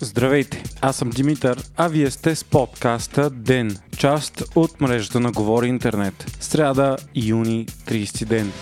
Здравейте, аз съм Димитър, а вие сте с подкаста ДЕН, част от мрежата на Говори Интернет. Сряда, юни, 30 ден.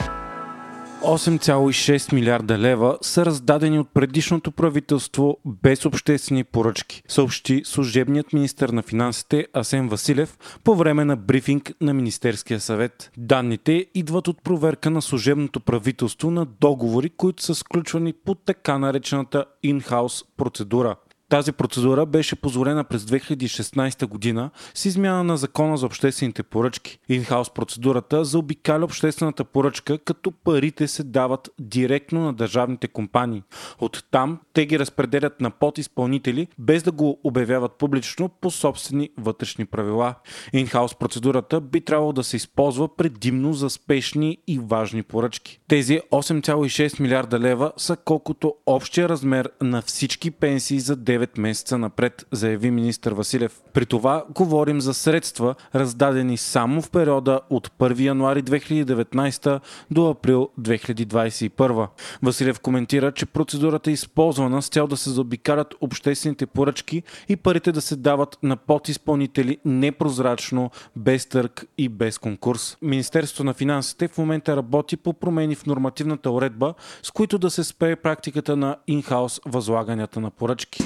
8,6 милиарда лева са раздадени от предишното правителство без обществени поръчки, съобщи служебният министр на финансите Асен Василев по време на брифинг на Министерския съвет. Данните идват от проверка на служебното правителство на договори, които са сключвани по така наречената in-house процедура. Тази процедура беше позволена през 2016 година с измяна на закона за обществените поръчки. Инхаус процедурата заобикаля обществената поръчка, като парите се дават директно на държавните компании. От там те ги разпределят на подизпълнители, без да го обявяват публично по собствени вътрешни правила. Инхаус процедурата би трябвало да се използва предимно за спешни и важни поръчки. Тези 8,6 милиарда лева са колкото общия размер на всички пенсии за 9 месеца напред, заяви министър Василев. При това говорим за средства, раздадени само в периода от 1 януари 2019 до април 2021. Василев коментира, че процедурата е използвана с цел да се заобикалят обществените поръчки и парите да се дават на подизпълнители непрозрачно, без търг и без конкурс. Министерството на финансите в момента работи по промени в нормативната уредба, с които да се спре практиката на инхаус възлаганията на поръчки.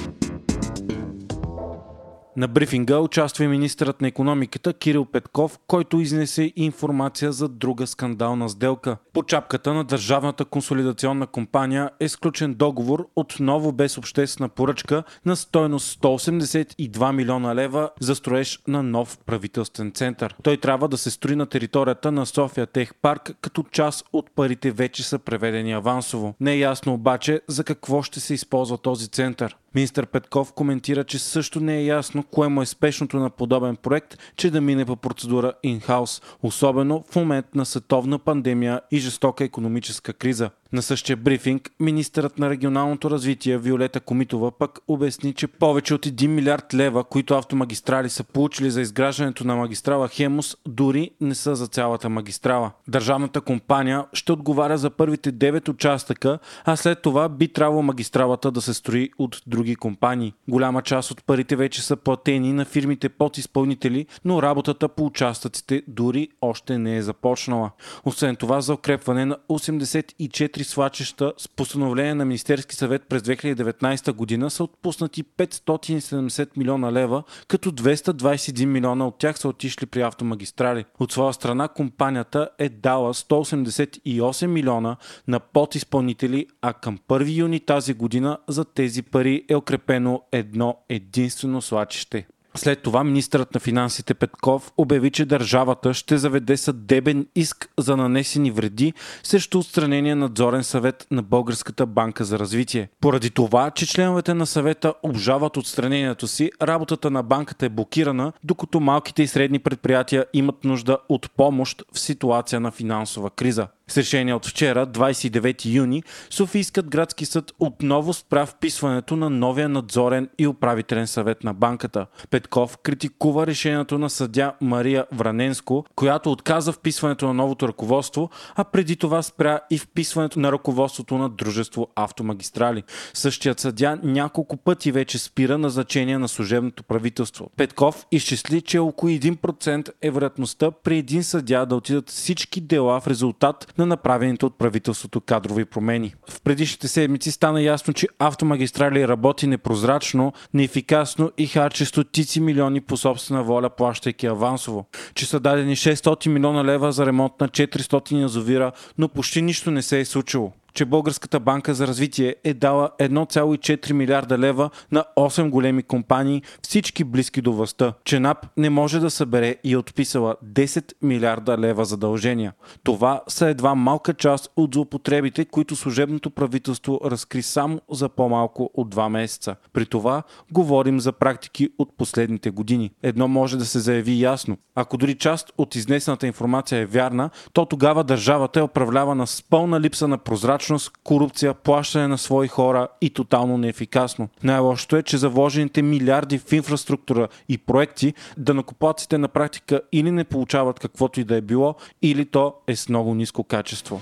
На брифинга участва и министърът на економиката Кирил Петков, който изнесе информация за друга скандална сделка. По чапката на Държавната консолидационна компания е сключен договор отново без обществена поръчка на стойност 182 милиона лева за строеж на нов правителствен център. Той трябва да се строи на територията на София Тех Парк, като част от парите вече са преведени авансово. Не е ясно обаче за какво ще се използва този център. Министър Петков коментира, че също не е ясно кое му е спешното на подобен проект, че да мине по процедура in-house, особено в момент на световна пандемия и жестока економическа криза. На същия брифинг министърът на регионалното развитие Виолета Комитова пък обясни, че повече от 1 милиард лева, които автомагистрали са получили за изграждането на магистрала Хемус, дори не са за цялата магистрала. Държавната компания ще отговаря за първите 9 участъка, а след това би трябвало магистралата да се строи от други компании. Голяма част от парите вече са платени на фирмите под изпълнители, но работата по участъците дори още не е започнала. Освен това, за укрепване на 84 4 свлачища с постановление на Министерски съвет през 2019 година са отпуснати 570 милиона лева, като 221 милиона от тях са отишли при автомагистрали. От своя страна компанията е дала 188 милиона на подизпълнители, а към 1 юни тази година за тези пари е укрепено едно единствено свлачище. След това министърът на финансите Петков обяви, че държавата ще заведе съдебен иск за нанесени вреди срещу отстранения надзорен съвет на Българската банка за развитие. Поради това, че членовете на съвета обжават отстранението си, работата на банката е блокирана, докато малките и средни предприятия имат нужда от помощ в ситуация на финансова криза. С решение от вчера, 29 юни, Софийският градски съд отново спря вписването на новия надзорен и управителен съвет на банката. Петков критикува решението на съдя Мария Враненско, която отказа вписването на новото ръководство, а преди това спря и вписването на ръководството на дружество Автомагистрали. Същият съдя няколко пъти вече спира назначение на служебното правителство. Петков изчисли, че около 1% е вероятността при един съдя да отидат всички дела в резултат на направените от правителството кадрови промени. В предишните седмици стана ясно, че автомагистрали работи непрозрачно, неефикасно и харчи стотици милиони по собствена воля, плащайки авансово. Че са дадени 600 милиона лева за ремонт на 400 язовира, но почти нищо не се е случило че Българската банка за развитие е дала 1,4 милиарда лева на 8 големи компании, всички близки до властта, че НАП не може да събере и е отписала 10 милиарда лева задължения. Това са едва малка част от злоупотребите, които служебното правителство разкри само за по-малко от 2 месеца. При това говорим за практики от последните години. Едно може да се заяви ясно. Ако дори част от изнесената информация е вярна, то тогава държавата е управлявана с пълна липса на прозрачност прозрачност, корупция, плащане на свои хора и тотално неефикасно. Най-лошото е, че за вложените милиарди в инфраструктура и проекти, да накопаците на практика или не получават каквото и да е било, или то е с много ниско качество.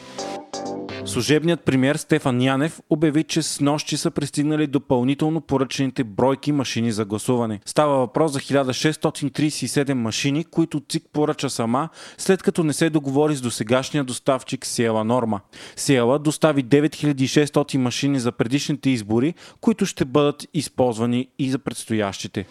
Служебният премьер Стефан Янев обяви, че с нощи са пристигнали допълнително поръчените бройки машини за гласуване. Става въпрос за 1637 машини, които ЦИК поръча сама, след като не се договори с досегашния доставчик Сиела Норма. Сиела достави 9600 машини за предишните избори, които ще бъдат използвани и за предстоящите.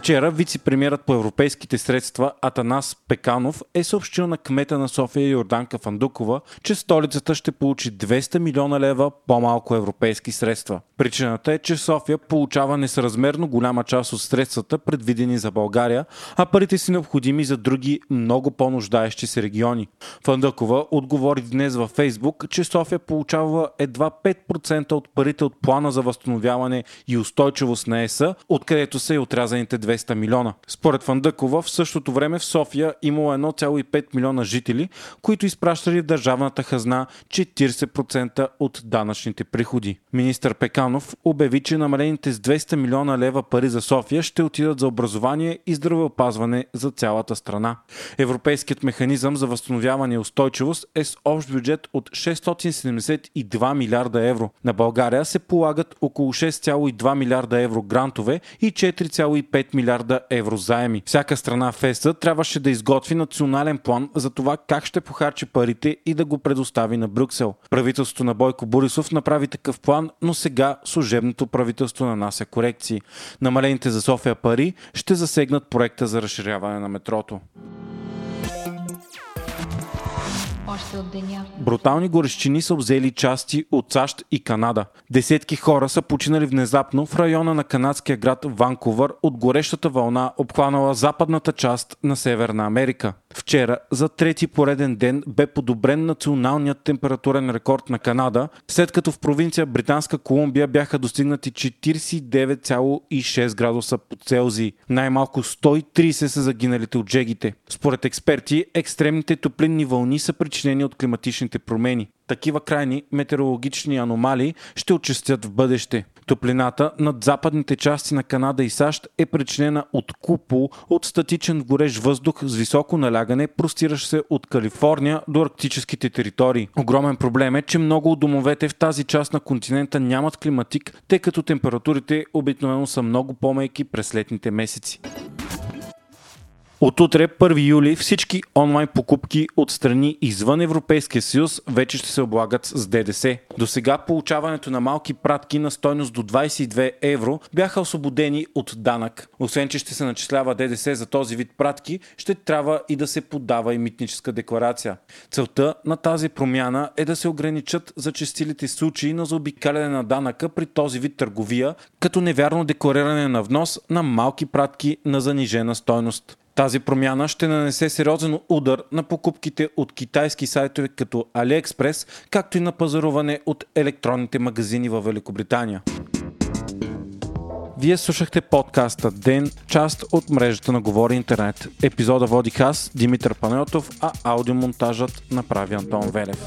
Вчера вице-премьерът по европейските средства Атанас Пеканов е съобщил на кмета на София Йорданка Фандукова, че столицата ще получи 200 милиона лева по-малко европейски средства. Причината е, че София получава несъразмерно голяма част от средствата, предвидени за България, а парите са необходими за други много по-нуждаещи се региони. Фандукова отговори днес във Фейсбук, че София получава едва 5% от парите от плана за възстановяване и устойчивост на ЕСА, откъдето са и отрязаните 200 милиона. Според Фандъкова, в същото време в София имало 1,5 милиона жители, които изпращали в държавната хазна 40% от данъчните приходи. Министър Пеканов обяви, че намалените с 200 милиона лева пари за София ще отидат за образование и здравеопазване за цялата страна. Европейският механизъм за възстановяване и устойчивост е с общ бюджет от 672 милиарда евро. На България се полагат около 6,2 милиарда евро грантове и 4,5 милиарда евро заеми. Всяка страна в ЕС трябваше да изготви национален план за това как ще похарчи парите и да го предостави на Брюксел. Правителството на Бойко Борисов направи такъв план, но сега служебното правителство нанася корекции. Намалените за София пари ще засегнат проекта за разширяване на метрото още от деня. Брутални горещини са взели части от САЩ и Канада. Десетки хора са починали внезапно в района на канадския град Ванкувър от горещата вълна, обхванала западната част на Северна Америка. Вчера, за трети пореден ден, бе подобрен националният температурен рекорд на Канада, след като в провинция Британска Колумбия бяха достигнати 49,6 градуса по Целзий. Най-малко 130 са загиналите от жегите. Според експерти, екстремните топлинни вълни са причинени от климатичните промени. Такива крайни метеорологични аномалии ще очистят в бъдеще. Топлината над западните части на Канада и САЩ е причинена от купол от статичен горещ въздух с високо налягане, простиращ се от Калифорния до арктическите територии. Огромен проблем е, че много от домовете в тази част на континента нямат климатик, тъй като температурите обикновено са много по-меки през летните месеци. От утре, 1 юли, всички онлайн покупки от страни извън Европейския съюз вече ще се облагат с ДДС. До сега получаването на малки пратки на стойност до 22 евро бяха освободени от данък. Освен, че ще се начислява ДДС за този вид пратки, ще трябва и да се подава и митническа декларация. Целта на тази промяна е да се ограничат зачастилите случаи на заобикаляне на данъка при този вид търговия, като невярно деклариране на внос на малки пратки на занижена стойност. Тази промяна ще нанесе сериозен удар на покупките от китайски сайтове като AliExpress, както и на пазаруване от електронните магазини в Великобритания. Вие слушахте подкаста Ден, част от мрежата на Говори Интернет. Епизода водих аз, Димитър Панелтов, а аудиомонтажът направи Антон Велев.